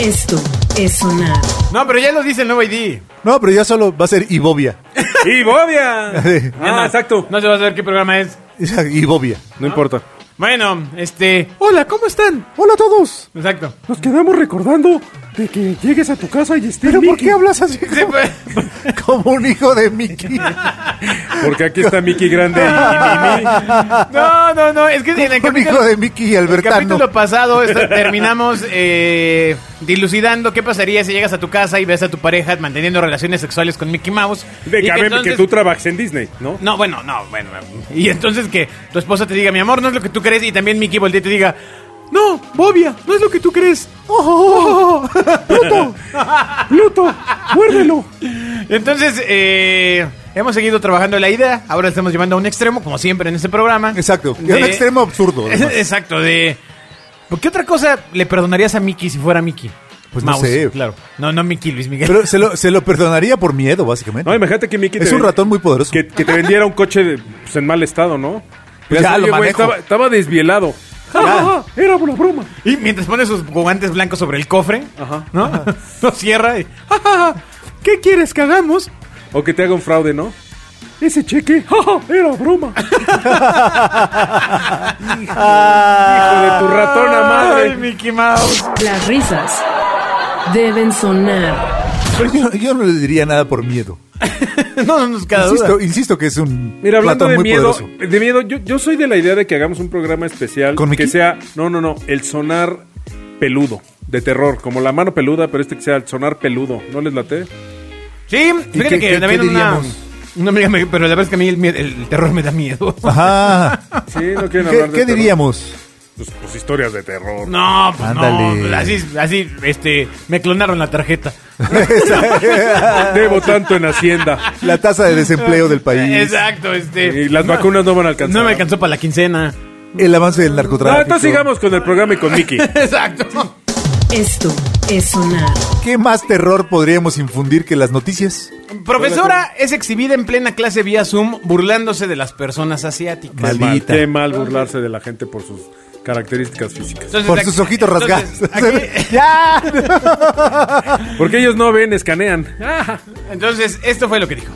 Esto es sonar. No, pero ya lo dice el nuevo ID. No, pero ya solo va a ser Ibovia. ¡Y Bobia! Ya ah, no- exacto. No se va a saber qué programa es. Ibovia. No importa. Bueno, este. Hola, ¿cómo están? Hola a todos. Exacto. Nos quedamos recordando de que llegues a tu casa y estés ¿Pero por qué hablas así Sí, como, pues, como un hijo de Mickey? Porque aquí está Mickey Grande y, y Mimi. no, no, no. Es que en el un capítulo, hijo de Mickey y el Albertano. capítulo pasado terminamos eh, dilucidando qué pasaría si llegas a tu casa y ves a tu pareja manteniendo relaciones sexuales con Mickey Mouse. De Y que, a ver, entonces- que tú trabajas en Disney, ¿no? No, bueno, no, bueno. Y entonces que tu esposa te diga, mi amor, no es lo que tú crees. Y también Mickey voltee y te diga, no, Bobia, no es lo que tú crees. ¡Oh! ¡Pluto! ¡Pluto! ¡Muérdelo! Entonces, eh, hemos seguido trabajando la idea. Ahora estamos llevando a un extremo, como siempre en este programa. Exacto. Es De- un extremo absurdo. además. Exacto, de. ¿Por qué otra cosa le perdonarías a Mickey si fuera Mickey? Pues no sé. Claro. No, no Mickey, Luis Miguel. Pero se lo, se lo perdonaría por miedo, básicamente. No, imagínate que Mickey es te un ven- ratón muy poderoso. Que, que te vendiera un coche de- pues, en mal estado, ¿no? Pues ya lo "Oye, güey, manejo". Estaba, estaba desvielado. ¡Ja, ja, ja! Era una broma. Y mientras pone sus guantes blancos sobre el cofre, Ajá. ¿no? Lo cierra y. "Ja, ja, ja, ¿Qué quieres que hagamos? O que te haga un fraude, ¿no? Ese cheque, ¡ja, ja! Era broma. Hijo de tu ratona madre. Ay, Mickey Mouse. Las risas deben sonar. Pero yo, yo no le diría nada por miedo. no, no nos queda Insisto, duda. insisto que es un Mira, hablando de muy miedo, poderoso. de miedo, yo, yo soy de la idea de que hagamos un programa especial ¿Con Mickey? que sea, no, no, no, el sonar peludo, de terror, como la mano peluda, pero este que sea el sonar peludo, ¿no les late? Sí, fíjate qué- que qué- también qué una, diríamos? una amiga me pero la verdad es que a mí el, terror me da miedo. Ajá. Sí, no quieren ¿Qué, hablar de qué terror. diríamos? Pues, pues historias de terror. No, pues Ándale. no, así, así, este, me clonaron la tarjeta. Debo tanto en Hacienda. La tasa de desempleo del país. Exacto, este. Y las vacunas no van a alcanzar. No me alcanzó para la quincena. El avance del No, narcotráfico. entonces sigamos con el programa y con Mickey. Exacto. Esto es sonar. ¿Qué más terror podríamos infundir que las noticias? Profesora es exhibida en plena clase vía Zoom burlándose de las personas asiáticas. Qué mal, Maldita. qué mal burlarse de la gente por sus características físicas. Entonces, Por aquí- sus ojitos rasgados. ¡Ya! Porque ellos no ven, escanean. entonces, esto fue lo que dijo.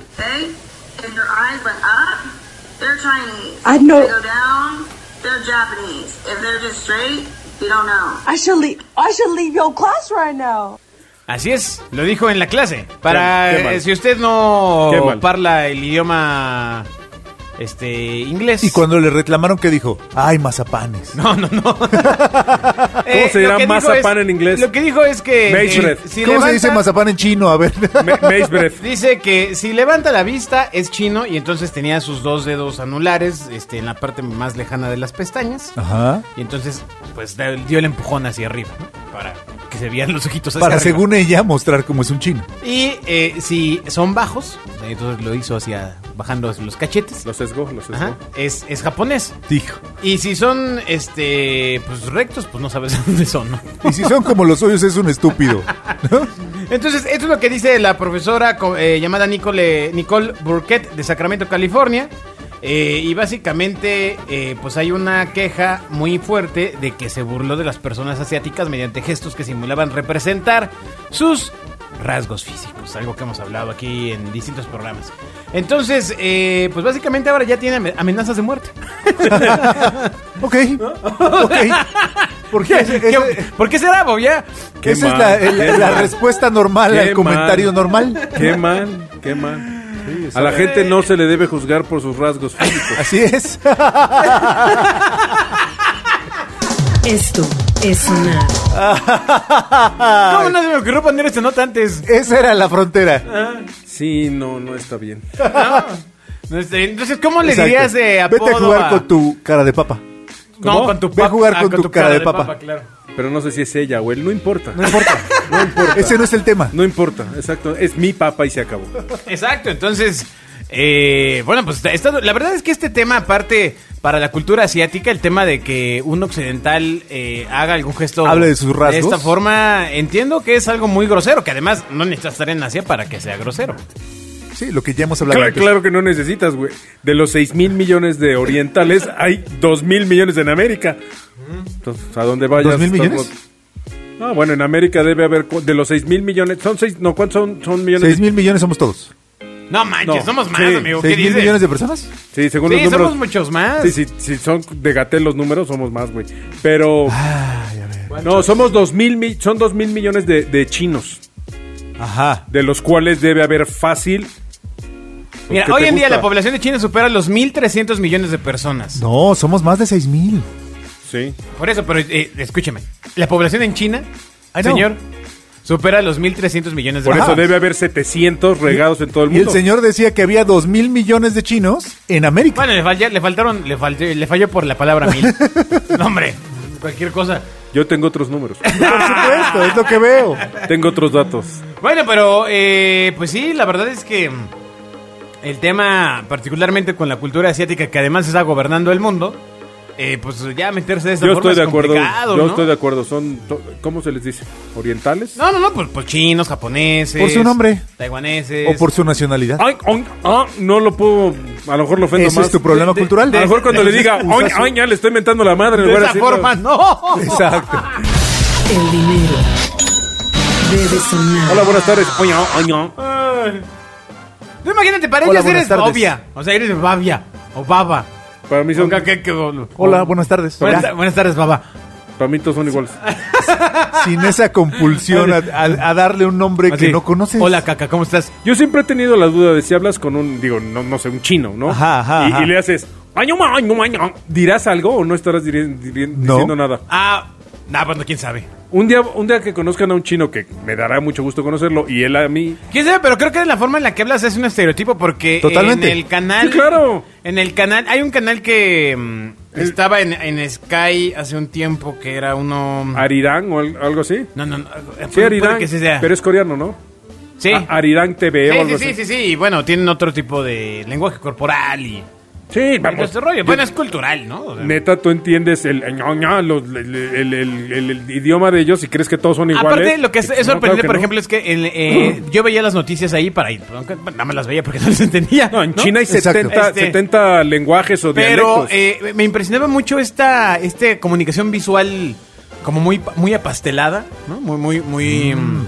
I know. If they go down, they're Japanese. If they're just straight, you don't know. I should leave. I should leave your class right now. Así es, lo dijo en la clase. Para Qué- qué mal. eh, si usted no parla el idioma este inglés. Y cuando le reclamaron, ¿qué dijo? ¡Ay, mazapanes! No, no, no. ¿Cómo se dirá mazapán en inglés? Lo que dijo es que eh, si ¿Cómo se dice mazapán en chino? A ver. Dice que si levanta la vista es chino y entonces tenía sus dos dedos anulares este, en la parte más lejana de las pestañas. Ajá. Y entonces, pues dio el empujón hacia arriba, ¿no? Para se vean los ojitos hacia Para, arriba. según ella, mostrar cómo es un chino. Y eh, si son bajos, entonces lo hizo hacia bajando los cachetes. Lo sesgó, lo sesgó. Ajá, es, es japonés. Dijo. Y si son este pues rectos, pues no sabes de dónde son, ¿no? Y si son como los suyos, es un estúpido. ¿no? Entonces, esto es lo que dice la profesora eh, llamada Nicole, Nicole Burkett de Sacramento, California. Eh, y básicamente, eh, pues hay una queja muy fuerte de que se burló de las personas asiáticas mediante gestos que simulaban representar sus rasgos físicos, algo que hemos hablado aquí en distintos programas. Entonces, eh, pues básicamente ahora ya tiene ame- amenazas de muerte. Ok. Ok. ¿Por qué? Ese- ese- ¿Qué- ¿Por qué será, Bobia? Qué esa es la, respuesta normal Qué al comentario mal. normal. Qué mal, qué mal. A la gente no se le debe juzgar por sus rasgos físicos. Así es. Esto es sonar. ¿Cómo no se me ocurrió poner esta nota antes? Esa era la frontera. Sí, no, no está bien. No, Entonces, ¿cómo le Exacto. dirías de apodo Vete a jugar a- con tu cara de papa. No, con tu Ve a jugar ah, con tu cara de papa. claro. Pero no sé si es ella o él, no importa. No importa. No importa. Ese no es el tema. No importa, exacto. Es mi papa y se acabó. Exacto, entonces, eh, bueno, pues la verdad es que este tema, aparte, para la cultura asiática, el tema de que un occidental eh, haga algún gesto Hable de sus rasgos. de esta forma, entiendo que es algo muy grosero, que además no necesitas estar en Asia para que sea grosero. Sí, lo que ya hemos hablado. Claro, antes. claro que no necesitas, güey. De los 6 mil millones de orientales, hay 2 mil millones en América. Entonces, a dónde vayas. ¿Dos mil millones? Ah, bueno, en América debe haber de los 6 mil millones. Son 6, no, ¿cuántos son, son millones? 6 mil millones somos todos. No manches, No, somos más, sí, amigo. ¿Qué 6 mil dices? millones de personas. Sí, según Sí, los números. somos muchos más. Sí, sí, sí, son de Gatel los números, somos más, güey. Pero. Ay, a ver. No, somos dos mil, mi- son dos mil millones de, de chinos, Ajá. de los cuales debe haber fácil. Mira, ¿qué hoy en día gusta? la población de China supera los 1.300 millones de personas. No, somos más de 6 mil. Sí. Por eso, pero eh, escúcheme. La población en China, señor, supera los 1.300 millones de Por eso personas. debe haber 700 regados en todo el Y el mundo. señor decía que había 2 mil millones de chinos en América. Bueno, le, falla- le faltaron, le, falté- le falló por la palabra mil. no, hombre, cualquier cosa. Yo tengo otros números. Por supuesto, es lo que veo. tengo otros datos. Bueno, pero eh, pues sí, la verdad es que mm, el tema, particularmente con la cultura asiática, que además está gobernando el mundo, eh, pues ya meterse de esta Yo forma estoy de es acuerdo. complicado, Yo ¿no? estoy de acuerdo. Son, ¿cómo se les dice? ¿Orientales? No, no, no, pues, pues chinos, japoneses. Por su nombre. Taiwaneses. O por su nacionalidad. Ay, ay, ah, no lo puedo. A lo mejor lo ofendo Ese más. es tu problema de- cultural. A lo mejor cuando le diga, su- ay, ya le estoy mentando la madre. en De lugar esa decirlo- forma, no. Exacto. El dinero debe sonar. Hola, buenas tardes. Oye, oye. Ay. Tú imagínate, para Hola, buenas eres tardes. Bobia. O sea, eres Babia. O Baba. Para mí, son, Oiga, ¿qué- qué- o- Hola, buenas tardes. Buenas, Ya, ta- buenas tardes, Baba. para mí todos son iguales. sin esa compulsión a, a- a darle un nombre Así. que no conoces. Hola, Caca, ¿cómo estás? Yo siempre he tenido la duda de si hablas con un, digo, no, no sé, un chino, ¿no? Ajá, ajá, y, ajá. y le haces, "Ay, no, ay, no, ay, no". ¿dirás algo o no estarás diri- diri- No. diciendo nada? Ah, nah, pues no, quién sabe. Un día, un día que conozcan a un chino, que me dará mucho gusto conocerlo, y él a mí... ¿Quién sabe? Pero creo que la forma en la que hablas es un estereotipo porque Totalmente. en el canal... Sí, claro. En el canal... Hay un canal que mm, estaba en, en Sky hace un tiempo que era uno... Arirán o al- algo así. No, no, no. Sí, Arirán, que sí sea. pero es coreano, ¿no? Sí. A- Arirán TV o Sí, algo sí, sí, así. sí, sí. Y bueno, tienen otro tipo de lenguaje corporal y... Sí, vamos. este rollo. Yo- Bueno, es cultural, ¿no? O sea, Neta, tú entiendes el, el, los- el- el- el- el- el idioma de ellos y crees que todos son iguales. Aparte, lo que es, es no, sorprendente, claro que por no. ejemplo, es que eh, yo veía las noticias ahí para ir. Nada más las veía porque no las entendía. No, en ¿no? China hay Exacto. 70, Este- 70 lenguajes o Pero dialectos. eh, me impresionaba mucho esta este comunicación visual como muy muy apastelada, ¿no? Muy muy muy mm,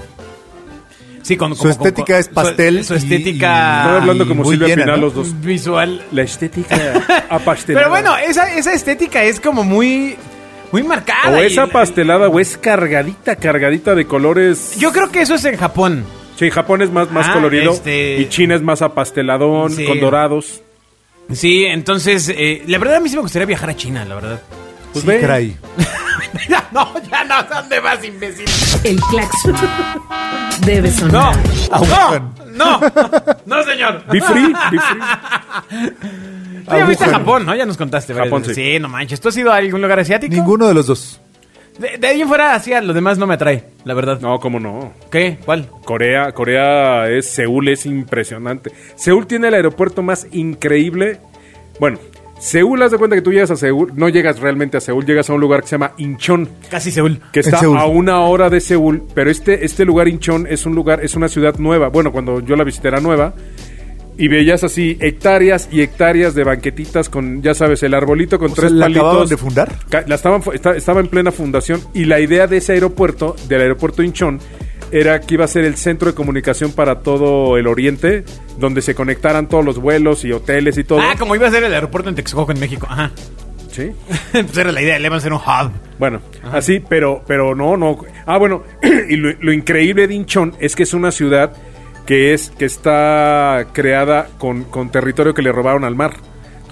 Sí, con Su estética es su- pastel Su, y- estética Estoy hablando como Silvia llena, Pinal ¿no? los dos. visual. La estética apastelada. Pero bueno, esa esa estética es como muy muy marcada. O es la- apastelada o es cargadita, cargadita de colores. Yo creo que eso es en Japón. Sí, Japón es más, más Ah, colorido este- y China es más apasteladón, Sí. con dorados. Sí, entonces, eh, la verdad a mí sí me gustaría viajar a China, la verdad. Pues Sí, ve. ya no, ya no, ¿dónde vas, imbécil? El claxon debe No, sonar. Agujan. no, no, no, señor. Be free, be free. Tú ya fuiste a. Japón, ¿no? Ya nos contaste. varias Japón, veces. sí. sí. no manches. ¿Tú has ido a algún lugar asiático? Ninguno de los dos. De, de ahí en fuera, así, a lo demás no me atrae, la verdad. No, cómo no. ¿Qué? ¿Cuál? Corea, Corea es Seúl, es impresionante. Seúl tiene el aeropuerto más increíble. Bueno, Seúl, haz de cuenta que tú llegas a Seúl, no llegas realmente a Seúl, llegas a un lugar que se llama Incheon, Casi Seúl. que está Seúl. a una hora de Seúl, pero este, este lugar Incheon es un lugar, es una ciudad nueva. Bueno, cuando yo la visité era nueva. Y veías así hectáreas y hectáreas de banquetitas con, ya sabes, el arbolito con O tres sea, ¿la palitos. acababan de fundar? La estaban, estaba en plena fundación y la idea de ese aeropuerto, del aeropuerto Incheon, era que iba a ser el centro de comunicación para todo el oriente, donde se conectaran todos los vuelos y hoteles y todo. Ah, como iba a ser el aeropuerto en Texcoco, en México. Ajá. Sí. pues era la idea, le iban a hacer un hub. Bueno, así, pero, pero no, no. Ah, bueno, y lo, lo increíble de Incheon es que es una ciudad que es, que está creada con, con territorio que le robaron al mar.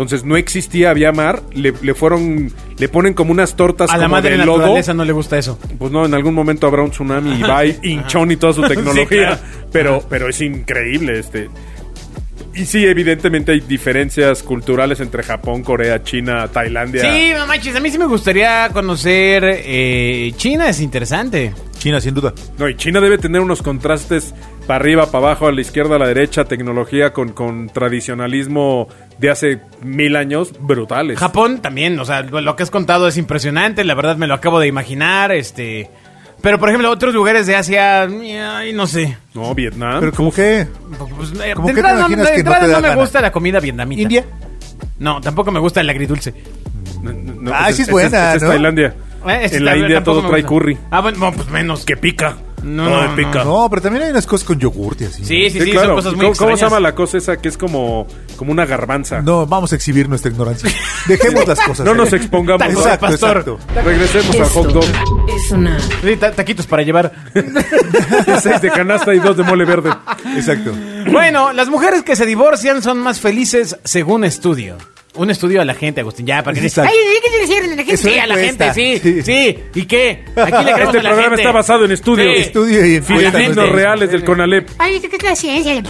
Entonces no existía, había mar, le, le fueron, le ponen como unas tortas A la madre de lodo. naturaleza no le gusta eso. Pues no, en algún momento habrá un tsunami y va y hinchón y toda su tecnología. Sí, claro. Pero, pero es increíble este. Y sí, evidentemente hay diferencias culturales entre Japón, Corea, China, Tailandia. Sí, no manches, a mí sí me gustaría conocer eh, China, es interesante. China, sin duda. No, y China debe tener unos contrastes para arriba, para abajo, a la izquierda, a la derecha, tecnología con, con tradicionalismo de hace mil años brutales. Japón también, o sea, lo que has contado es impresionante, la verdad me lo acabo de imaginar, este... Pero, por ejemplo, otros lugares de Asia, ay, no sé. No, Vietnam. Pero como que... Pues, eh, ¿Cómo de entrada, no, de que entrada me gana? gusta la comida vietnamita. India. No, tampoco me gusta el agridulce. No, no, Ah, sí es buena, ese es ¿no? Tailandia. Eh, este en la India todo trae curry. Ah, bueno, no, pues menos. Que pica. No, no, pica. No, pero también hay unas cosas con yogurt y así. Sí, sí, sí, Sí, claro. son cosas muy ¿Cómo, cómo se llama la cosa esa que es como, como una garbanza? No, vamos a exhibir nuestra ignorancia. Dejemos las cosas. No ahí. nos expongamos. Exacto, pastor. exacto. Regresemos al hot Esto dog. es. Sí, ta- taquitos para llevar. Seis de canasta y dos de mole verde. Exacto. bueno, las mujeres que se divorcian son más felices según estudio. Un estudio a la gente, Agustín, ya, para que Exacto. ay, ¿qué a la gente? Sí, a la gente, sí, Sí. sí, ¿Y qué? Aquí le Este a la programa gente. está basado en estudios. Sí. Estudio y encuesta. Fidedignos no es- reales del CONALEP. Ay, ¿qué es la ciencia?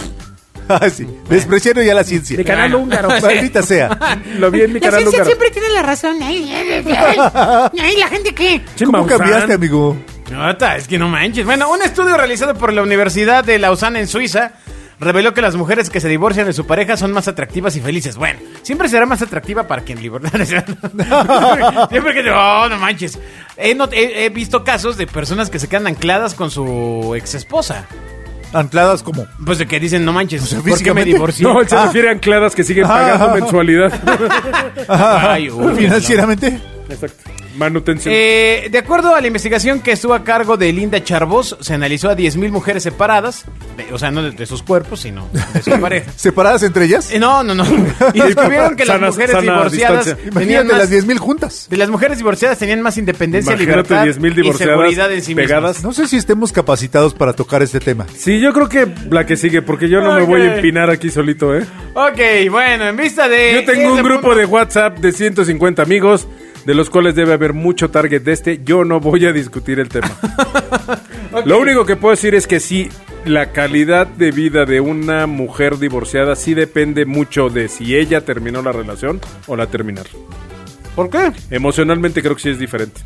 Ah, sí. Despreciando ya la ciencia. De canal húngaro. Maldita sea. Lo vi en mi La canal ciencia húngaro. siempre tiene la razón. Ay, ay, ay, ay, ¿la gente qué? Che, ¿Cómo Maussan. cambiaste, amigo? Nota, es que no manches. Bueno, un estudio realizado por la Universidad de Lausanne en Suiza reveló que las mujeres que se divorcian de su pareja son más atractivas y felices. Bueno, siempre será más atractiva para quien divorcia. siempre que oh, no manches. He, not- he- he visto casos de personas que se quedan ancladas con su ex esposa. Ancladas como. Pues de que dicen, no manches, sea, ¿por qué me físicamente. divorcié? No, él se refiere a ancladas que siguen pagando Ah. mensualidad. Ay, uy, Financieramente. Exacto. Manutención. Eh, de acuerdo a la investigación que estuvo a cargo de Linda Charbos, se analizó a 10.000 mujeres separadas, de- o sea, no de, de sus cuerpos, sino de su pareja. ¿Separadas entre ellas? Eh, no, no, no. Y descubrieron que las Sana- mujeres sana divorciadas distancia. tenían Imagínate más, las 10.000 juntas. de las mujeres divorciadas tenían más independencia, Imagínate libertad 10,000 y seguridad en sí mismas. pegadas. No sé si estemos capacitados para tocar este tema. Sí, yo creo que la que sigue, porque yo no me Ok. voy a empinar aquí solito, ¿eh? Ok, bueno, en vista de... Yo tengo un ese grupo punto- de WhatsApp de 150 amigos, de los cuales debe haber mucho target de este. Yo no voy a discutir el tema. Lo único que puedo decir es que sí, la calidad de vida de una mujer divorciada sí depende mucho de si ella terminó la relación o la terminaron. ¿Por qué? Emocionalmente creo que sí es diferente.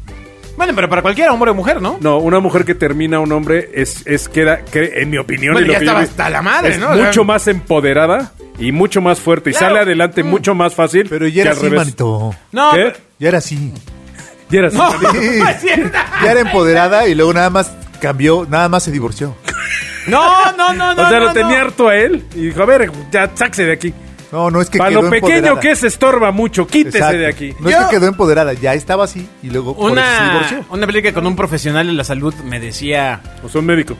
Bueno, pero para cualquiera, hombre o mujer, ¿no? No, una mujer que termina a un hombre es, es queda, que, en mi opinión, Bueno, y lo ya que yo estaba vi, hasta la madre, es ¿no? O sea- mucho más empoderada y mucho más fuerte y sale adelante mucho más fácil. Pero ya que era al así, revés. manito. No, ¿Qué? Ya era así. Ya era así. no, Sí. no es. Ya era empoderada y luego nada más cambió, nada más se divorció. No, no, no, no. o sea, no, lo tenía no. harto a él y dijo, a ver, ya sáquese de aquí. No, no es que Para quedó lo pequeño empoderada. que es, estorba mucho. Quítese Exacto. de aquí. No Yo- es que quedó empoderada, ya estaba así y luego por eso se Una, divorció. una película con un profesional de la salud me decía... O sea, un médico.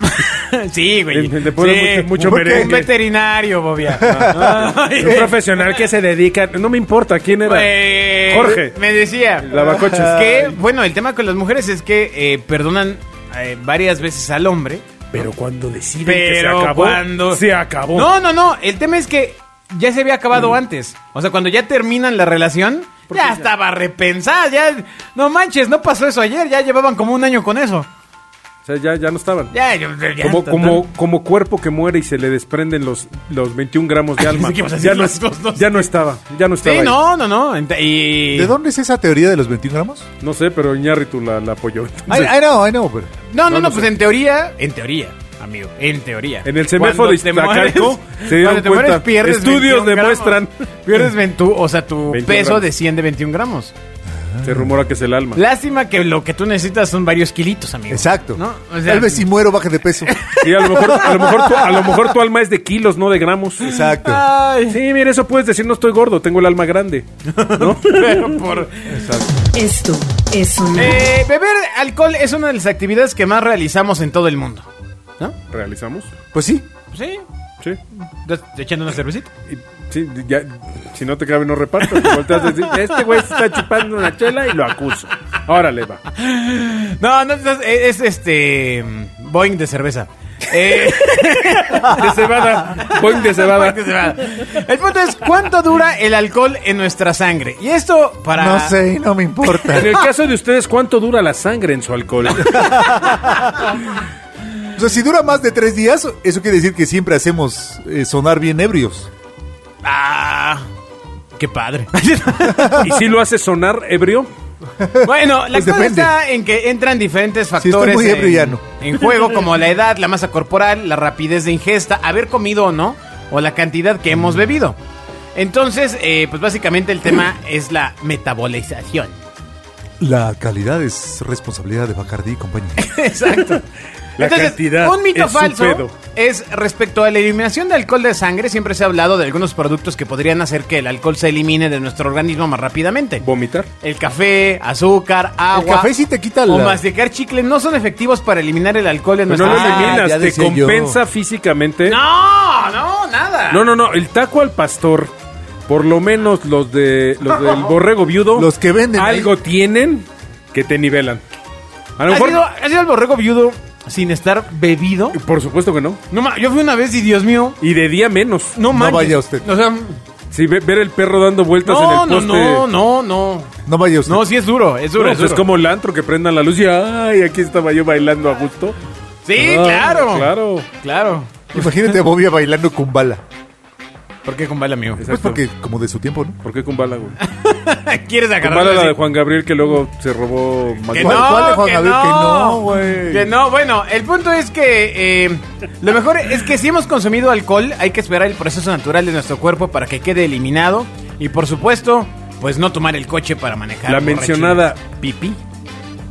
sí, güey. Le- le pone Sí. mucho- mucho merengue. Un veterinario, Bobia. Ay, Un profesional que se dedica. No me importa quién era. Jorge. Me decía. Lavacoches. Que, bueno, el tema con las mujeres es que eh, perdonan eh, varias veces al hombre. Pero cuando deciden Pero que se acabó, cuando. se acabó. No, no, no. El tema es que ya se había acabado antes. O sea, cuando ya terminan la relación, ya estaba repensada. Ya. No manches, no pasó eso ayer. Ya llevaban como un año con eso. O sea, ya, ya no estaban. Ya, yo- ya, como, como, como cuerpo que muere y se le desprenden los, los 21 gramos de alma. Pensé que ibas a decir ya, no, las dos, dos. ya no estaba. Ya no estaba. Sí, ahí. no, no, no. Ent- Y... ¿De dónde es esa teoría de los 21 gramos? No sé, pero Iñárritu la, la apoyó. I, Entonces, I know, I know, pero... No, no, No, no, no pues sé. en teoría, en teoría, amigo, en teoría. En el te Iztacalco se dieron cuando te cuenta. mueres, pierdes Estudios 21 gramos. demuestran. Pierdes 20, o sea, tu 21 peso gramos. desciende 21 gramos. Se rumora que es el alma. Lástima que lo que tú necesitas son varios kilitos, amigo. Exacto. ¿No? O sea, Tal vez si muero baje de peso. Sí, a lo mejor, a lo mejor, tu, a lo mejor tu alma es de kilos, no de gramos. Exacto. Ay, Sí, mira, eso puedes decir, no estoy gordo, tengo el alma grande. ¿No? pero por... Esto es sonar. Eh, beber alcohol es una de las actividades que más realizamos en todo el mundo. ¿No? ¿Realizamos? Pues sí. Sí. Sí. ¿Estás echando una cervecita? Y, sí, ya, si no te cabe, no reparto. Te volteas a decir, este güey se está chupando una chela y lo acuso. Órale, va. No, no, no, es, es, este... Boeing de cerveza. Eh... De cebada. Boing de cebada. Boing de cebada. El punto es cuánto dura el alcohol en nuestra sangre. Y esto para... No sé, no me importa. En el caso de ustedes, ¿cuánto dura la sangre en su alcohol? O sea, si dura más de tres días, eso quiere decir que siempre hacemos eh, sonar bien ebrios. Ah, qué padre. ¿Y si lo hace sonar ebrio? bueno, la Pues cosa depende. está en que entran diferentes factores muy ebrio, en, ya no. en juego, como la edad, la masa corporal, la rapidez de ingesta, haber comido o no, o la cantidad que hemos bebido. Entonces, eh, pues básicamente el tema es la metabolización. La calidad es responsabilidad de Bacardi y compañía. Exacto. La Entonces, cantidad un mito es falso. pedo. es respecto a la eliminación de alcohol de sangre. Siempre se ha hablado de algunos productos que podrían hacer que el alcohol se elimine de nuestro organismo más rápidamente. Vomitar. El café, azúcar, agua. café sí te quita O la- masticar chicle no son efectivos para eliminar el alcohol de Pero no nuestro lo Ah, eliminas, te yo. compensa físicamente. No, no, nada. No, no, no, el taco al pastor, por lo menos los de los del borrego viudo, Los que venden ahí. algo tienen que te nivelan. A lo ¿Has mejor, ido, has ido al borrego viudo sin estar bebido? por supuesto que no. No, ma- yo fui una vez y Dios mío, Y de día menos. no manches. vaya usted. O sea, Si ve- ver el perro dando vueltas en no, el no, poste. no, no, no. No vaya usted. No, sí es duro, es duro, No, es pues duro. es como el antro que prendan la luz y ay, aquí estaba yo bailando a gusto. Sí, Ah, claro. Claro. Claro. Imagínate a Bobia bailando con bala. ¿Por qué con bala amigo? Pues Exacto. porque como de su tiempo, ¿no? ¿Por qué Kumbala, güey? ¿Quieres agarrar Kumbala la de Juan Gabriel que luego se robó Que ¿Cuál- no, cuál de Juan que Gabriel? no, Que no, güey. Que no, bueno, el punto es que eh, lo mejor es que si hemos consumido alcohol, hay que esperar el proceso natural de nuestro cuerpo para que quede eliminado. Y por supuesto, pues no tomar el coche para manejar. La mencionada pipí,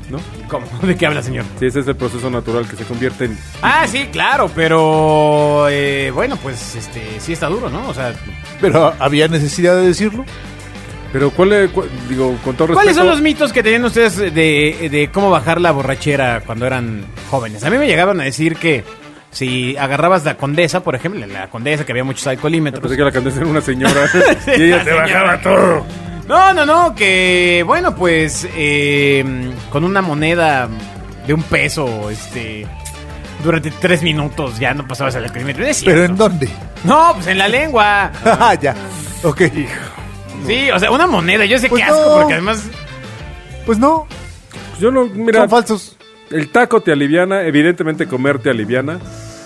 ¿no? ¿Cómo? ¿De qué habla, señor? Sí, ese es el proceso natural que se convierte en... Ah, sí, claro, pero eh, bueno, pues este sí está duro, ¿no? O sea, Pero había necesidad de decirlo. Pero ¿cuál, es- digo, con todo respeto... ¿cuáles son los mitos que tenían ustedes de, de cómo bajar la borrachera cuando eran jóvenes? A mí me llegaban a decir que si agarrabas la condesa, por ejemplo, la condesa que había muchos alcoholímetros. Pensé que la candesa era una señora y ella la te señora. bajaba todo. No, no, no, que bueno, pues eh, con una moneda de un peso, este, durante tres minutos ya no pasabas. No es ¿Pero en dónde? No, pues en la lengua. Ah, ya. Ok. Sí, o sea, una moneda. Yo sé Pues qué asco, no. porque además. Pues no, Yo no, mira, son falsos. el taco te aliviana, evidentemente comer te aliviana,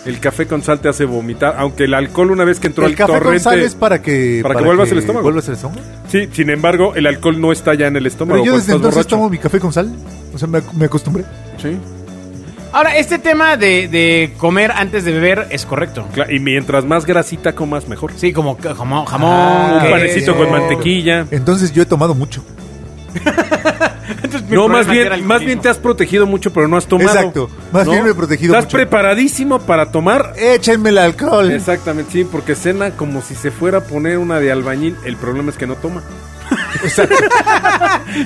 el café con sal te hace vomitar, aunque el alcohol una vez que entró El al café con torrente... sal es para que... para que vuelvas el estómago. ¿Vuelvas el estómago? Sí, sin embargo, el alcohol no está ya en el estómago. Pero yo desde entonces borracho. tomo mi café con sal. O sea, me, me acostumbré. Sí. Ahora, este tema de, de comer antes de beber es correcto. Y mientras más grasita comas, mejor. Sí, como jamón, jamón Ah, Un panecito con mantequilla. Entonces yo he tomado mucho. Entonces, No, más bien, más bien te has protegido mucho, pero no has tomado. Exacto. Más bien me he protegido Estás mucho. preparadísimo para tomar. Échenme el alcohol. Exactamente, sí, porque cena como si se fuera a poner una de albañil. El problema es que no toma.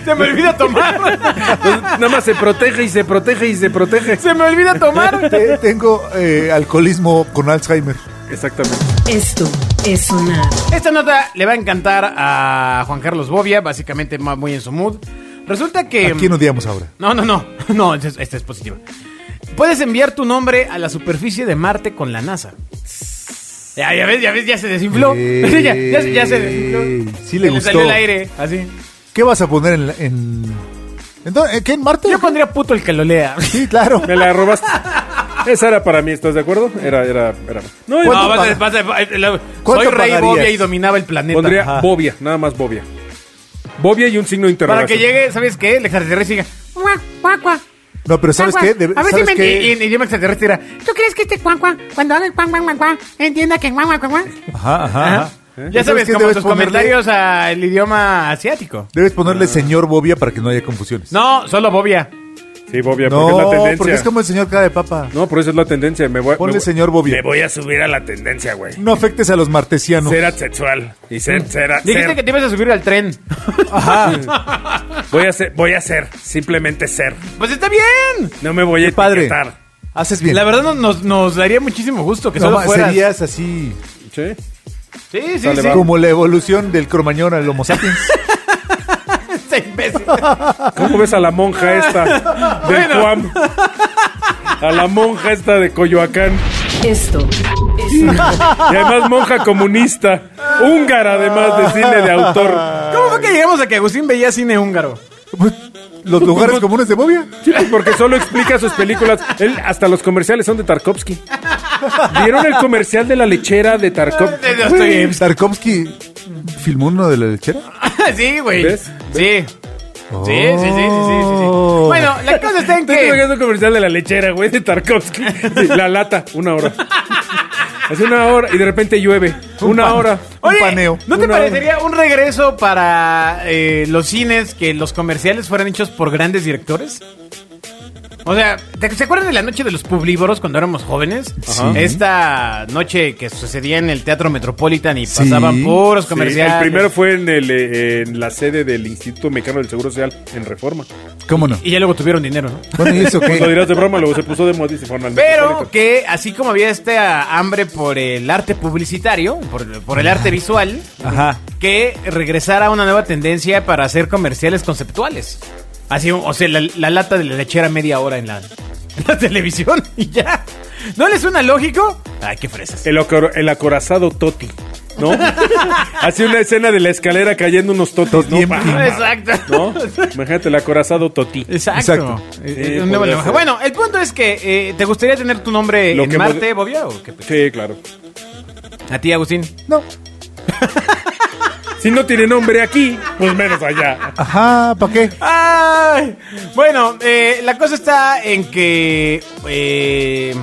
Se me olvida tomar. Entonces, nada más se protege y se protege y se protege. Se me olvida tomar. Te- tengo eh, alcoholismo con Alzheimer. Exactamente. Esto es sonar. Esta nota le va a encantar a Juan Carlos Bobia, básicamente muy en su mood. Resulta que... ¿A quién odiamos ahora? No, no, no. No, esta es, positiva. Puedes enviar tu nombre a la superficie de Marte con la NASA. Ya, ya ves, ya ves, ya se desinfló. Eh, ya, ya- ya se desinfló. sí le gustó. salió el aire, así. ¿Qué vas a poner en... la- en... ¿En dónde? ¿Qué? ¿En Marte? Yo pondría puto el que lo lea. Sí, claro. Me la robaste. Esa era para mí, ¿estás de acuerdo? Era, era, era. No, ¿Cuánto No, vas a- pag- vas a- eh, la- ¿Cuánto soy rey pagarías? Bobia y dominaba el planeta. pondría Ajá. Bobia, nada más Bobia. Bobia y un signo de Para interrogación. que llegue, ¿sabes qué? El extraterrestre diga. Cuac, cuac, cuac. No, pero ¿sabes qué? A ver si ¿Sabes me qué? En idioma extraterrestre era. ¿Tú crees que este cuac, cuac, cuando haga el cuac, cuac, cuac, cuac, entienda que cuac, cuac, cuac, cuac? Ajá, ajá, Ajá. ajá. Ya ¿Sabes sabes, qué como debes tus ponerle? comentarios al idioma asiático. Debes ponerle señor Bobia para que no haya confusiones. No, solo Bobia. Sí, Bobia, No, porque es la tendencia. porque es como el señor cara de papa. No, por eso es la tendencia. Me voy, Ponle me voy- señor Bobia. Me voy a subir a la tendencia, güey. No afectes a los martesianos. Ser asexual. Y ser, ser, Dijiste ser. que te ibas a subir al tren. Voy a ser, voy a ser. Simplemente ser. Pues está bien. No me voy a Qué padre. etiquetar. Haces bien. La verdad nos, nos, nos daría muchísimo gusto que No, solo ma- fueras. serías así Sí. Sí, sí, Sale, sí. va. como la evolución del cromañón al homo sapiens. Este imbécil. ¿Cómo ves a la monja esta del Bueno. Juan? A la monja esta de Coyoacán. Esto. Y además monja comunista. Húngara además de cine de autor. ¿Cómo fue que llegamos a que Agustín veía cine húngaro? Pues, Los lugares comunes de Bobia. Sí, pues porque solo explica sus películas. Él, hasta los comerciales son de Tarkovsky. ¿Vieron el comercial de la lechera de Tarkovsky? De. Tarkovsky filmó uno de la lechera. sí, güey. ¿Ves? Sí. Sí, sí, sí, sí, sí, sí, sí. Oh. Bueno, la cosa está en Estoy que... imaginando un comercial de la lechera, güey, de Tarkovsky. Sí, la lata, una hora. Hace una hora y de repente llueve. Una pan- hora. Un paneo. ¿no te parecería un regreso para eh, los cines que los comerciales fueran hechos por grandes directores? O sea, ¿te- ¿se acuerdan de la noche de los publívoros cuando éramos jóvenes? Sí. Esta noche que sucedía en el Teatro Metropolitan y Sí. pasaban puros Sí, comerciales. el primero fue en, el, eh, en la sede del Instituto Mexicano del Seguro Social en Reforma. ¿Cómo no? Y ya luego tuvieron dinero, ¿no? Bueno, ¿y eso Pues lo qué? dirás de broma, luego se puso de moda y se fueron al Pero que así como había esta hambre por el arte publicitario, por, por el arte visual, Ajá. que regresara una nueva tendencia para hacer comerciales conceptuales. Así, o sea, la, la lata de la lechera media hora en la, en la televisión y ya. ¿No le suena lógico? Ay, qué fresas. El, el acorazado Toti, ¿no? Hace una escena de la escalera cayendo unos Toti ¿no? Exacto. ¿No? Imagínate el acorazado Toti. Exacto. Exacto. Eh, ser. Bueno, el punto es que eh, ¿te gustaría tener tu nombre Lo en que Marte, Bobia? ¿o qué? Sí, claro. A ti, Agustín. No. Si no tiene nombre aquí, pues menos allá. Ajá, ¿para qué? Ay, bueno, eh, la cosa está en que... eh,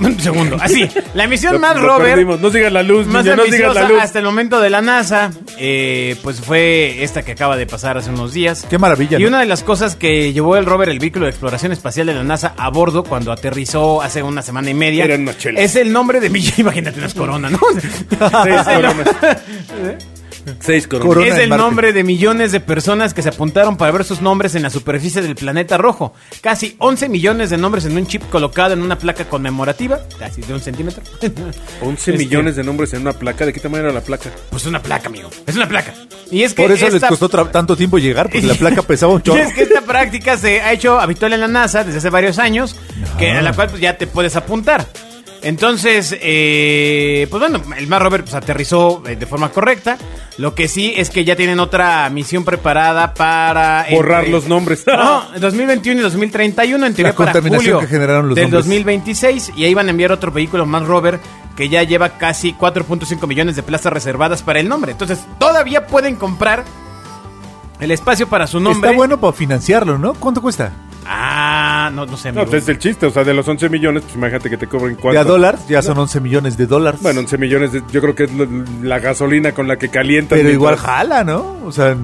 un segundo, así, la misión Lo- más lo rover... perdimos. No sigas la luz, Más niña, no sigas ambiciosa la luz. hasta el momento de la NASA, eh, pues fue esta que acaba de pasar hace unos días. Qué maravilla, Y ¿no? una de las cosas que llevó el rover, el vehículo de exploración espacial de la NASA, a bordo cuando aterrizó hace una semana y media, Eran unas chelas. es el nombre de mi... Imagínate unas coronas, ¿no? Seis coronas. Seis coronas. Corona es el Marte. nombre de millones de personas que se apuntaron para ver sus nombres en la superficie del planeta rojo. Casi 11 millones de nombres en un chip colocado en una placa conmemorativa, casi de un centímetro. 11 Este- millones de nombres en una placa. ¿De qué tamaño era la placa? Pues una placa, amigo. Es una placa. Y es que Por eso les costó tanto tiempo llegar, porque la placa pesaba un Y chorro. es que esta práctica se ha hecho habitual en la NASA desde hace varios años, que a la cual pues, ya te puedes apuntar. Entonces, eh, pues bueno, el Mar Rover pues, aterrizó eh, de forma correcta. Lo que sí es que ya tienen otra misión preparada para... Borrar entre- los nombres. No, en 2021 y 2031, en teoría La para contaminación julio que generaron los del nombres. 2026. Y ahí van a enviar otro vehículo más Rover que ya lleva casi 4.5 millones de plazas reservadas para el nombre. Entonces, todavía pueden comprar el espacio para su nombre. Está bueno para financiarlo, ¿no? ¿Cuánto cuesta? Ah, no, no sé, No, amigo. pues es el chiste. O sea, de los 11 millones, pues imagínate que te cobren De cuánto. a dólar, ya son 11 millones de dólares. Bueno, 11 millones, de- yo creo que es lo- la gasolina con la que calientan. pero igual mientras- jala, ¿no? O sea,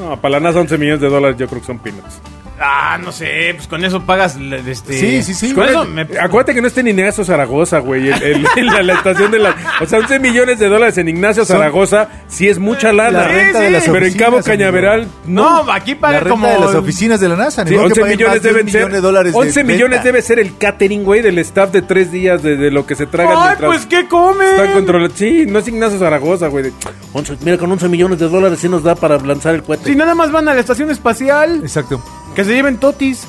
No, para la NASA 11 millones de dólares yo creo que son peanuts. Ah, no sé, pues con eso pagas este Sí, sí, sí. Con Bueno, eso me- Acuérdate que no está en Ignacio Zaragoza, güey. el- el- en la, la estación de la. O sea, 11 millones de dólares en Ignacio Son- Zaragoza sí es mucha lana. La renta de las Pero en Cabo. Cañaveral, no, no. aquí la paga renta como de las oficinas de la NASA. Sí, modo que 11 paguen millones de deben millón ser. de dólares de 11 millones debe ser el catering, güey, del staff de tres días de, de lo que se tragan. Ay, mientras pues qué comen. Están controlados. Sí, no es Ignacio Zaragoza, güey. de, 11 mira, con 11 millones de dólares sí nos da para lanzar el cohete. Si nada más van a la estación espacial, Exacto. Que se lleven totis.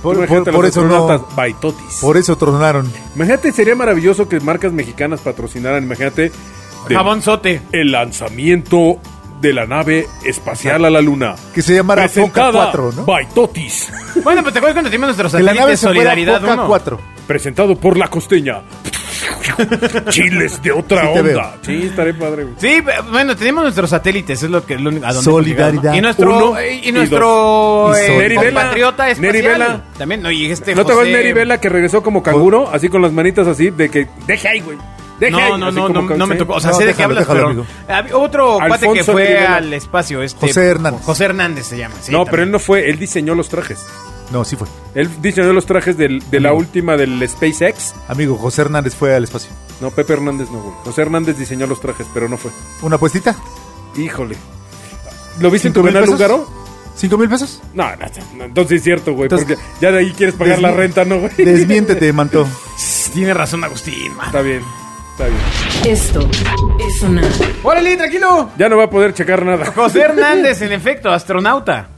Por, por- eso no. astronautas, Baitotis. Por eso tronaron. Imagínate, sería maravilloso que marcas mexicanas patrocinaran, imagínate, Jabonzote. el lanzamiento de la nave espacial a la luna. Que se llamara Foca Presentada 4, ¿no? by Totis. Bueno, pues te acuerdas cuando teníamos nuestros satélites fuera Solidaridad Foca 1? 4. Presentado por La Costeña. Chiles de otra Sí onda. Sí, estaré padre. güey. Sí, bueno, tenemos nuestros satélites, es lo que lo único- a donde Solidaridad. Y nuestro Uno y y nuestro dos. Y eh, Neri Vela. compatriota. Neri Vela. También, no, y este ¿No te Neri Vela que regresó como canguro? Así con las manitas así, de que... Deje ahí, güey. Deje ahí. No, no, Así no, no, no me tocó. O sea, No, sé de qué hablas, déjalo, pero. amigo. otro cuate que Alfonso fue al espacio. Este, José Hernández. José Hernández se llama. sí, no, pero él no fue, él diseñó los trajes. No, sí fue. Él diseñó los trajes del- de la última del SpaceX. Amigo, José Hernández fue al espacio. No, Pepe Hernández no, güey. José Hernández diseñó los trajes, pero no fue. ¿Una apuestita? Híjole. ¿Lo viste en tu ¿Cinco mil canal pesos? Lugaro? ¿Cinco mil pesos? No, no, no, entonces es cierto, güey. Entonces, Porque ya de ahí quieres pagar la desmi- renta, ¿no, güey? Desmiéntete, Manto. Tiene razón, Agustín. man. Está bien, está bien. Esto es sonar. Órale, tranquilo. Ya no va a poder checar nada. José Hernández, en efecto, astronauta.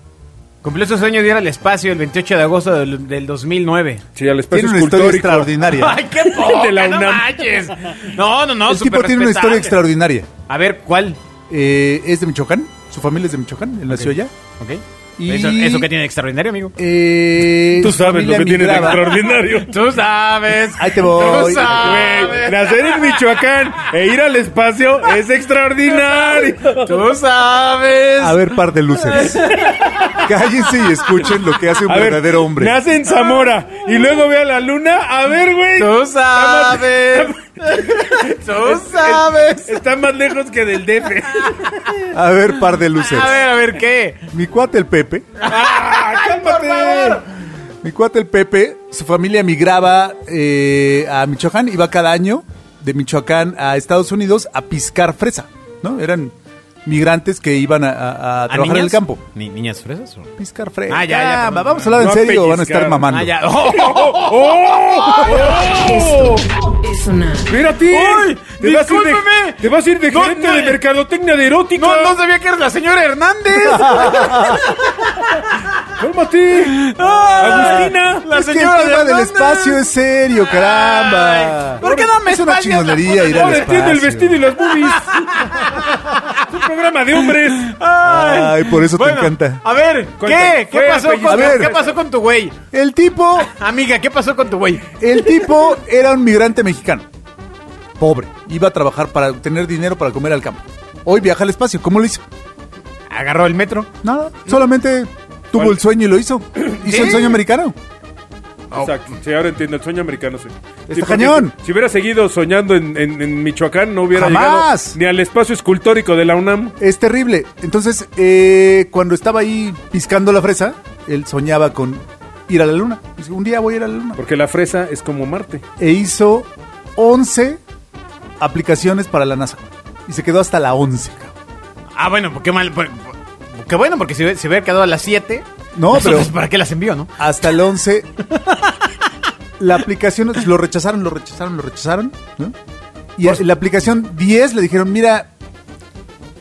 Cumplió su sueño de ir al espacio el 28 de agosto del, del 2009. Sí, al espacio Tiene una historia escultórico. extraordinaria. ¡Ay, qué poca, De la no UNAM. manches! No, no, no, El tipo tiene una historia extraordinaria. A ver, ¿cuál? Eh, es de Michoacán. Su familia es de Michoacán. Él nació allá. Ok. Y- ¿Eso, ¿Eso qué tiene de extraordinario, amigo? Eh, Tú sabes lo que tiene de extraordinario. Tú sabes. Ahí te voy. Tú Güey, sabes. nacer en Michoacán e ir al espacio es extraordinario. Tú sabes. A ver, par de losers. Cállense y escuchen lo que hace un A ver, verdadero hombre. Nace en Zamora y luego ve a la luna. A ver, güey. Tú sabes. Tú sabes. Está más lejos que del DF. A ver, par de losers. A ver, a ver, ¿qué? Mi cuate el Pepe ¡Ah, cálmate! Mi cuate el Pepe, su familia migraba eh, a Michoacán, iba cada año de Michoacán a Estados Unidos a piscar fresa, ¿no? Eran migrantes que iban a, a- a trabajar en el campo. Ni, ¿Niñas fresas? o? Piscar fresa. Ah, ya, ya, perdón. vamos a hablar en No a serio, van a pellizcar. estar mamando. Ah, ya. ¡Oh! Es sonar. ¡Espérate! ¡Uy! ¡Te vas, a ir de, te vas a ir de No, gerente no, de mercadotecnia de erótica! No, no sabía que eres la señora Hernández. ¡Cálmate! ¡Agustina! La es que el señora tema del espacio es serio, caramba. Ay, ¿por qué no me Es una espacio en chingonería ir al Ahora entiende el espacio. vestido y las boobies. es un programa de hombres. Ay, por eso Bueno, te encanta. A ver, ¿qué? ¿Qué pasó, con, A ver. ¿qué pasó con tu güey? El tipo, Amiga, ¿qué pasó con tu güey? el tipo era un migrante mexicano. Pobre. Iba a trabajar para tener dinero para comer al campo. Hoy viaja al espacio. ¿Cómo lo hizo? Agarró el metro. Nada. Solamente tuvo ¿Cuál? el sueño y lo hizo. Hizo ¿Sí? el sueño americano. Exacto. Sí, ahora entiendo. El sueño americano, sí. Está Sí, cañón. Si, si hubiera seguido soñando en, en- en Michoacán, no hubiera Jamás. llegado ni al espacio escultórico de la UNAM. Es terrible. Entonces, eh, cuando estaba ahí piscando la fresa, él soñaba con ir a la luna. Dice, un día voy a ir a la luna. Porque la fresa es como Marte. E hizo 11 aplicaciones para la NASA. Y se quedó hasta la 11. cabrón. Ah, bueno, pues qué mal. pues, Qué bueno, porque si, se hubiera quedado a las 7. No, las pero- otras, ¿Para qué las envió, no? Hasta el 11. la aplicación lo rechazaron, lo rechazaron, lo rechazaron. ¿no? Y la aplicación 10 le dijeron, mira,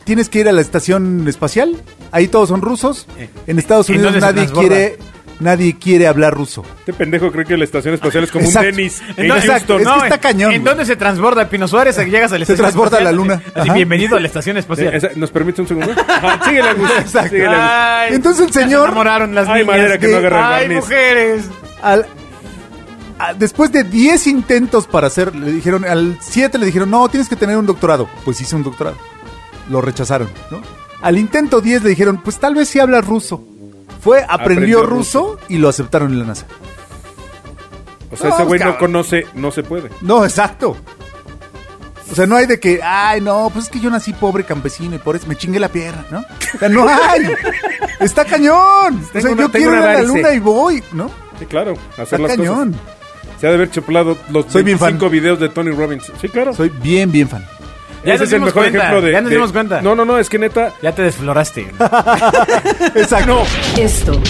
tienes que ir a la estación espacial. Ahí todos son rusos. En Estados ¿En Unidos nadie quiere, nadie quiere hablar ruso. Este pendejo cree que la estación espacial es como Exacto. un tenis en Entonces- Exacto, Houston. es que está en- cañón, ¿En güey. dónde se transborda Pino Suárez? Llegas a la Se estación transborda a la luna. Así, Ajá. bienvenido a la estación espacial. Esa- ¿Nos permite un segundo? Ajá, síguele, Agus. Exacto. Síguele, Agus. Ay, Entonces el ya se señor- enamoraron las Ay, niñas. madera que no agarra el Ay, barniz. mujeres. Al- a- después de 10 intentos para hacer, le dijeron, al 7 le dijeron, no, tienes que tener un doctorado. Pues hice un doctorado. Lo rechazaron, ¿no? Al intento 10 le dijeron, pues tal vez sí habla ruso. Fue, aprendió, Aprendió ruso, y lo aceptaron en la NASA. O sea, No, ese güey no conoce, no se puede. No, exacto. O sea, no hay de que, ay, no, pues es que yo nací pobre campesino y por eso me chingué la pierna, ¿no? O sea, no hay. Está cañón. o sea, una- yo quiero ir a la luna y voy, ¿no? Sí, claro, Está hacer las cañón. cosas. Se ha de haber chuplado los Soy bien 25 fan. videos de Tony Robbins. Sí, claro. Soy bien, bien fan. Ya Ese nos es el mejor cuenta, ejemplo de. ya nos de- dimos cuenta. No, no, no, es que neta. Ya te desfloraste. Exacto. Esto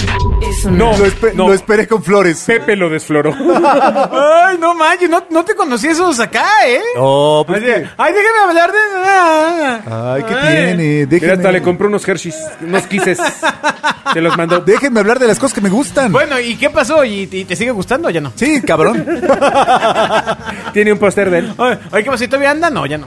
es sonar. No. Lo, espe- No. lo esperé con flores. Pepe lo desfloró. Ay, no manches, no, no te conocí esos acá, ¿eh? Oh, pues que- Ay, déjame hablar de... Ay, ¿qué tiene? Mira, Déjenme, hasta le compró unos Hershey's, unos Kisses. Se los mandó. déjenme hablar de las cosas que me gustan. Bueno, ¿y qué pasó? ¿Y, y te sigue gustando o ya no? Sí, cabrón. Tiene un póster de él. Ay, ay, ¿qué pasó? ¿Y todavía anda? No, ya no.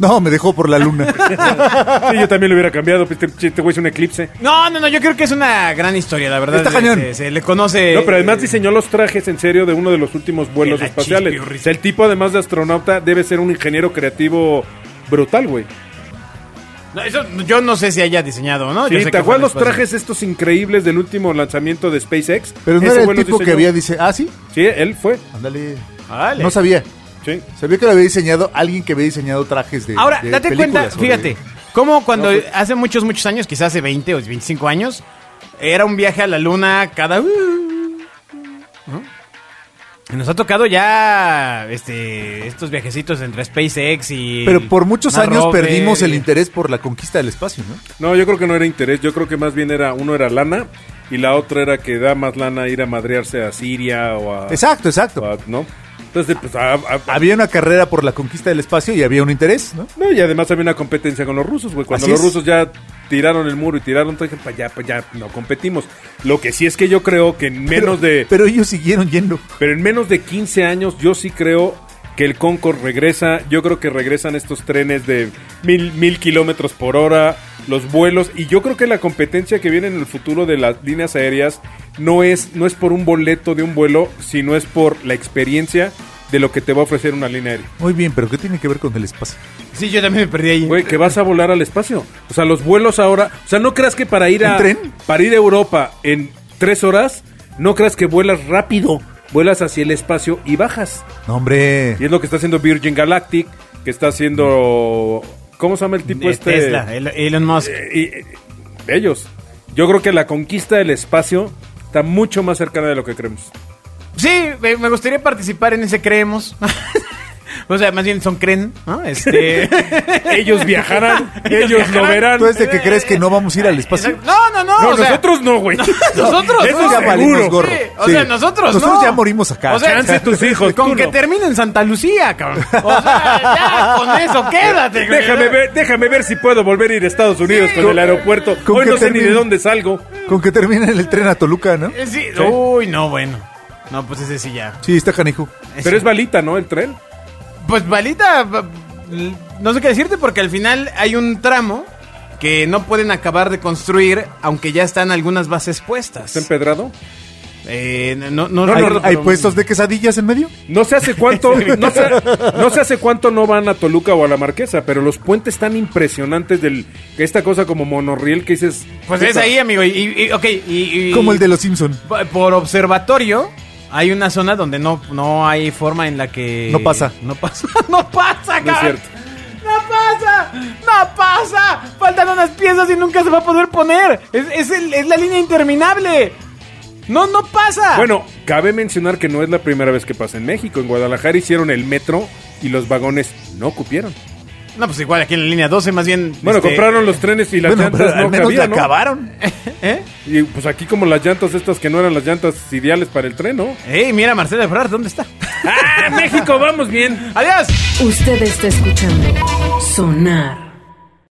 No, me dejó por la luna. Sí, yo también lo hubiera cambiado. Pues te, te güey es un eclipse. No, no, no, yo creo que es una gran historia, la verdad. Está Se- cañón. Se, se le conoce... No, pero además diseñó los trajes en serio de uno de los últimos vuelos la espaciales. chispirris. O sea, el tipo, además de astronauta, debe ser un ingeniero creativo brutal, güey. No, eso yo no sé si haya diseñado, ¿no? Yo Sí, sé ¿te que fue acuerdas los trajes estos increíbles del último lanzamiento de SpaceX? Pero no Ese era güey el los tipo que diseñó. había dice, ah, sí, Sí, él fue. ándale. No sabía. Sí. Sabía que lo había diseñado alguien que había diseñado trajes de. Ahora, de date cuenta, sobre- fíjate, como cuando No, pues- hace muchos, muchos años, quizás hace 20 o 25 años, era un viaje a la luna cada... ¿no? Y Nos ha tocado ya este estos viajecitos entre SpaceX y... Pero por muchos años rover perdimos el interés por la conquista del espacio, ¿no? No, yo creo que no era interés. Yo creo que más bien era uno era lana y la otra era que da más lana ir a madrearse a Siria o a. Exacto, exacto. o a- ¿No? Entonces, pues. a- Había una carrera por la conquista del espacio y había un interés, ¿no? no, y además había una competencia con los rusos, güey. Cuando Así los es. rusos ya tiraron el muro y tiraron todo, pues ya, pues ya no competimos. Lo que sí es que yo creo que en menos pero, de. Pero ellos siguieron yendo. Pero en menos de 15 años yo sí creo que el Concorde regresa. Yo creo que regresan estos trenes de mil, mil kilómetros por hora, los vuelos. Y yo creo que la competencia que viene en el futuro de las líneas aéreas no es, no es por un boleto de un vuelo, sino es por la experiencia de lo que te va a ofrecer una línea aérea. Muy bien, pero ¿qué tiene que ver con el espacio? Sí, yo también me perdí ahí. Güey, que vas a volar al espacio. O sea, los vuelos ahora... O sea, no creas que para ir a... ¿En tren? Para ir a Europa en tres horas, no creas que vuelas rápido. Vuelas hacia el espacio y bajas. No, hombre. Y es lo que está haciendo Virgin Galactic, que está haciendo... ¿Cómo se llama el tipo este? Tesla, el- Elon Musk. Eh, y- eh, ellos. Yo creo que la conquista del espacio Está mucho más cercana de lo que creemos. Sí, me gustaría participar en ese creemos. o sea, más bien son creen, ¿no? Este... Ellos viajarán, ellos lo verán. ¿Tú es de que crees que no vamos a ir al espacio? No, no, no. No, o sea, nosotros no, güey. nosotros Eso no. ya valimos seguro. gorro. Sí, o Sí. sea, nosotros Nosotros no. ya morimos acá. O sea, Chance tus hijos, Con que no. termine en Santa Lucía, cabrón. O sea, ya con eso quédate. güey. Déjame ver, déjame ver si puedo volver a ir a Estados Unidos con el aeropuerto. con Hoy que no sé ni termine. de dónde salgo. Con que terminen el tren a Toluca, ¿no? Eh, sí, Uy, no, bueno. No, pues ese sí ya. Sí, está canijo. Pero es balita, ¿no? El tren. Pues balita, no sé qué decirte porque al final hay un tramo que no pueden acabar de construir, aunque ya están algunas bases puestas. ¿Está empedrado? Eh, no, no, ¿Hay, recuerdo, hay pero- puestos de quesadillas en medio? No sé hace cuánto, no sé, no sé hace cuánto no van a Toluca o a la Marquesa, pero los puentes tan impresionantes del esta cosa como monorriel que dices. Pues es ahí, amigo. Y, y- y- ok, y, y- Como el de los Simpson. Por observatorio, hay una zona donde no, no hay forma en la que. No pasa. No pasa. No pasa, No es cabrón. cierto. No pasa. No pasa. Faltan unas piezas y nunca se va a poder poner. Es, es el- es la línea interminable. No, no pasa. Bueno, cabe mencionar que no es la primera vez que pasa en México. En Guadalajara hicieron el metro y los vagones no cupieron. No, pues igual aquí en la línea 12, más bien. Bueno, este, compraron los trenes y las Bueno, pero llantas al no menos cabían, la ¿no? acabaron. ¿Eh? Y pues aquí como las llantas estas que no eran las llantas ideales para el tren, ¿no? Ey, mira, Marcela Ebrard, ¿dónde está? ¡Ah, México, vamos bien! ¡Adiós! Usted está escuchando Sonar.